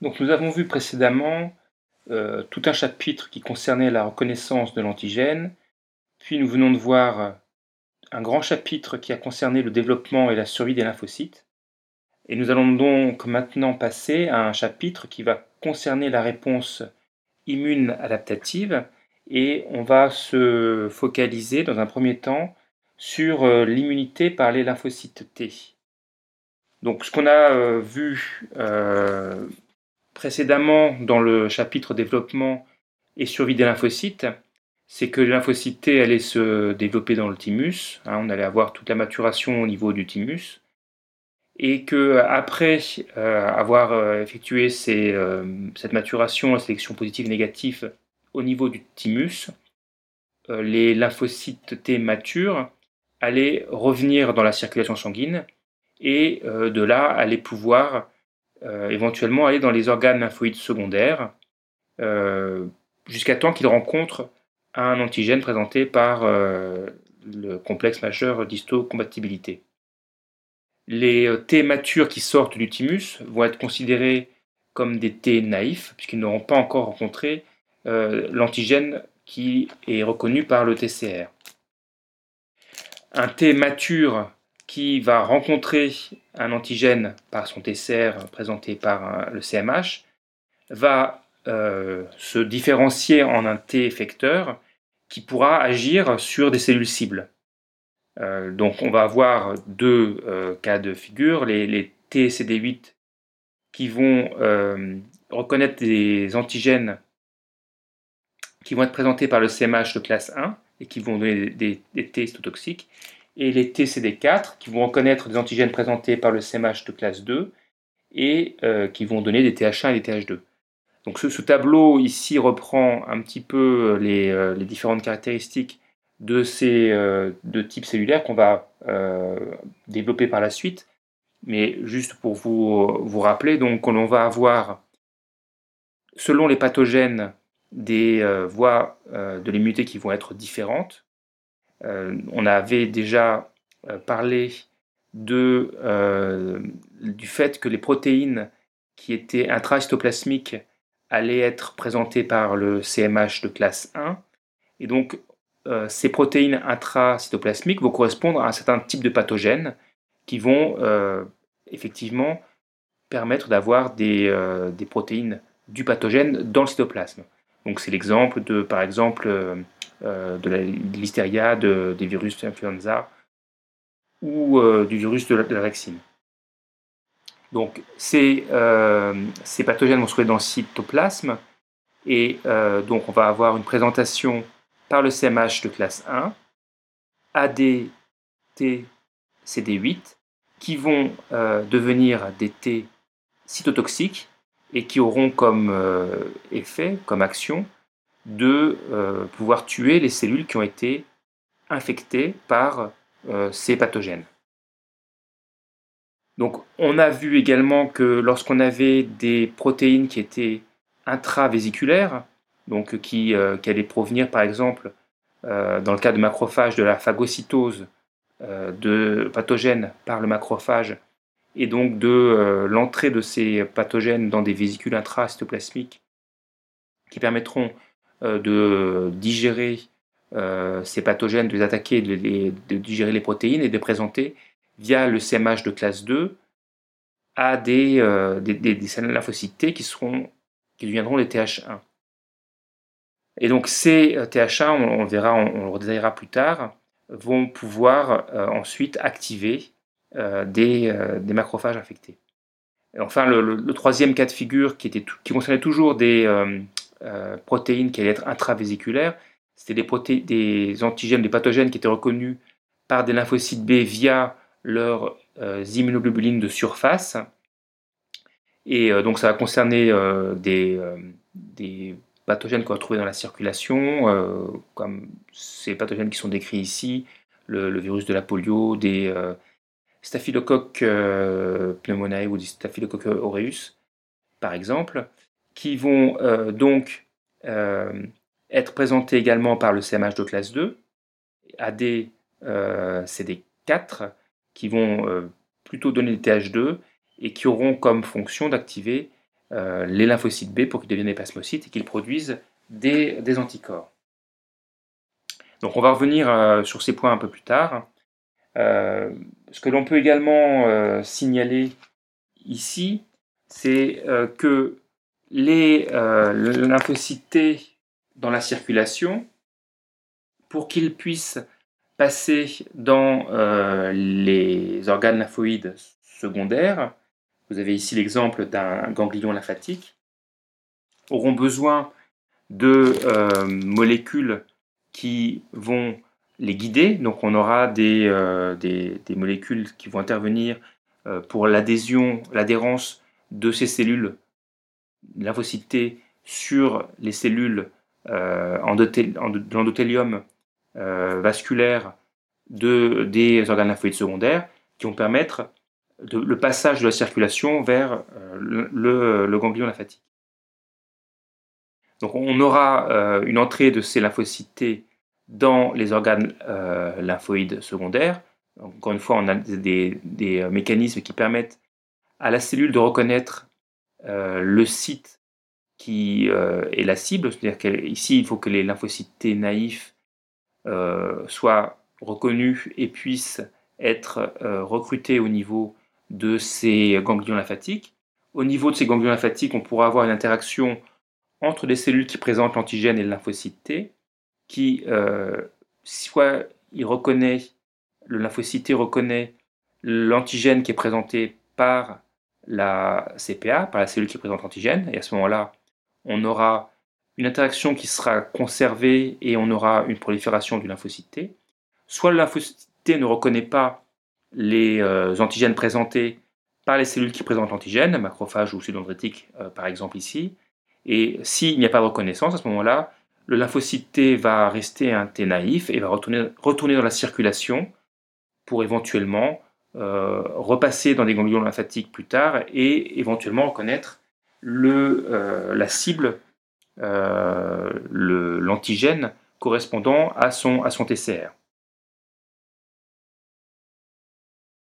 Donc nous avons vu précédemment euh, tout un chapitre qui concernait la reconnaissance de l'antigène, puis nous venons de voir un grand chapitre qui a concerné le développement et la survie des lymphocytes. Et nous allons donc maintenant passer à un chapitre qui va concerner la réponse immune adaptative et on va se focaliser dans un premier temps sur euh, l'immunité par les lymphocytes T. Donc ce qu'on a euh, vu précédemment dans le chapitre développement et survie des lymphocytes, c'est que les lymphocytes T allaient se développer dans le thymus, hein, on allait avoir toute la maturation au niveau du thymus, et que après euh, avoir euh, effectué euh, cette maturation, la sélection positive négative au niveau du thymus, les lymphocytes T matures allaient revenir dans la circulation sanguine et de là allaient pouvoir euh, éventuellement aller dans les organes lymphoïdes secondaires, euh, jusqu'à temps qu'il rencontre un antigène présenté par euh, le complexe majeur d'histocompatibilité. Les T matures qui sortent du thymus vont être considérés comme des T naïfs, puisqu'ils n'auront pas encore rencontré l'antigène qui est reconnu par le TCR. Un T mature qui va rencontrer un antigène par son TCR présenté par euh, le CMH, va euh, se différencier en un T effecteur qui pourra agir sur des cellules cibles. Euh, donc on va avoir deux cas de figure, les, les TCD8 qui vont reconnaître des antigènes qui vont être présentés par le CMH de classe 1 et qui vont donner des, des T cytotoxiques, et les TCD4 qui vont reconnaître des antigènes présentés par le CMH de classe 2 et euh, qui vont donner des TH1 et des TH2. Donc ce, tableau ici reprend un petit peu les, euh, différentes caractéristiques de ces deux types cellulaires qu'on va euh, développer par la suite. Mais juste pour vous, vous rappeler, donc on va avoir, selon les pathogènes, des voies de l'immunité qui vont être différentes. Euh, on avait déjà euh, parlé euh, du fait que les protéines qui étaient intracytoplasmiques allaient être présentées par le CMH de classe 1. Et donc, ces protéines intracytoplasmiques vont correspondre à un certain type de pathogènes qui vont effectivement permettre d'avoir des, des, protéines du pathogène dans le cytoplasme. Donc c'est l'exemple de, par exemple, euh, de l'hystéria, de, des virus d'influenza ou euh, du virus de la, vaccine. Donc ces, euh, ces, pathogènes vont se trouver dans le cytoplasme et donc on va avoir une présentation par le CMH de classe 1, AD, T, CD8, qui vont devenir des T cytotoxiques et qui auront comme effet, comme action, de euh, pouvoir tuer les cellules qui ont été infectées par euh, ces pathogènes. Donc on a vu également que lorsqu'on avait des protéines qui étaient intravésiculaires, donc qui, euh, allaient provenir par exemple dans le cas de macrophages de la phagocytose de pathogènes par le macrophage et donc de l'entrée de ces pathogènes dans des vésicules intracytoplasmiques qui permettront de digérer euh, ces pathogènes, de les attaquer, de, digérer les protéines et de présenter via le CMH de classe 2 à des, euh, des, des, lymphocytes T qui, seront, qui deviendront les TH1. Et donc ces TH1, on, verra, on, le redétaillera plus tard, vont pouvoir ensuite activer des, des, macrophages infectés. Et enfin, le, troisième cas de figure qui concernait toujours des, euh, protéines qui allaient être intravésiculaires. C'était des, des antigènes, des pathogènes qui étaient reconnus par des lymphocytes B via leurs euh, immunoglobulines de surface. Et euh, donc ça va concerner des, des, pathogènes qu'on va trouver dans la circulation, comme ces pathogènes qui sont décrits ici, le, virus de la polio, des staphylocoques pneumoniae ou des staphylocoques aureus, par exemple qui vont euh, donc euh, être présentés également par le CMH de classe 2, AD euh, CD4, qui vont plutôt donner des TH2 et qui auront comme fonction d'activer les lymphocytes B pour qu'ils deviennent des plasmocytes et qu'ils produisent des, anticorps. Donc on va revenir sur ces points un peu plus tard. ce que l'on peut également signaler ici, c'est que les lymphocytes T dans la circulation, pour qu'ils puissent passer dans euh, les organes lymphoïdes secondaires, vous avez ici l'exemple d'un ganglion lymphatique, auront besoin de euh, molécules qui vont les guider. Donc on aura des, euh, des, molécules qui vont intervenir pour l'adhésion, l'adhérence de ces cellules lymphocytes sur les cellules endothélium euh, vasculaires de, des organes lymphoïdes secondaires qui vont permettre le passage de la circulation vers euh, le, ganglion lymphatique. Donc on aura euh, une entrée de ces lymphocytes dans les organes lymphoïdes secondaires. Encore une fois, on a des, mécanismes qui permettent à la cellule de reconnaître le site qui est la cible. C'est-à-dire qu'ici, il faut que les lymphocytes naïfs euh, soient reconnus et puissent être euh, recrutés au niveau de ces ganglions lymphatiques. Au niveau de ces ganglions lymphatiques, on pourra avoir une interaction entre les cellules qui présentent l'antigène et le lymphocyte T, qui euh, soit il reconnaît, le lymphocyte T reconnaît l'antigène qui est présenté par la CPA, par la cellule qui présente l'antigène, et à ce moment-là, on aura une interaction qui sera conservée et on aura une prolifération du lymphocyte T. Soit le lymphocyte T ne reconnaît pas les euh, antigènes présentés par les cellules qui présentent l'antigène, macrophages ou cellules dendritiques euh, par exemple ici, et s'il n'y a pas de reconnaissance, à ce moment-là, le lymphocyte T va rester un T naïf et va retourner dans la circulation pour éventuellement euh, repasser dans des ganglions lymphatiques plus tard et éventuellement reconnaître le, la cible euh, l'antigène correspondant à son, à son TCR.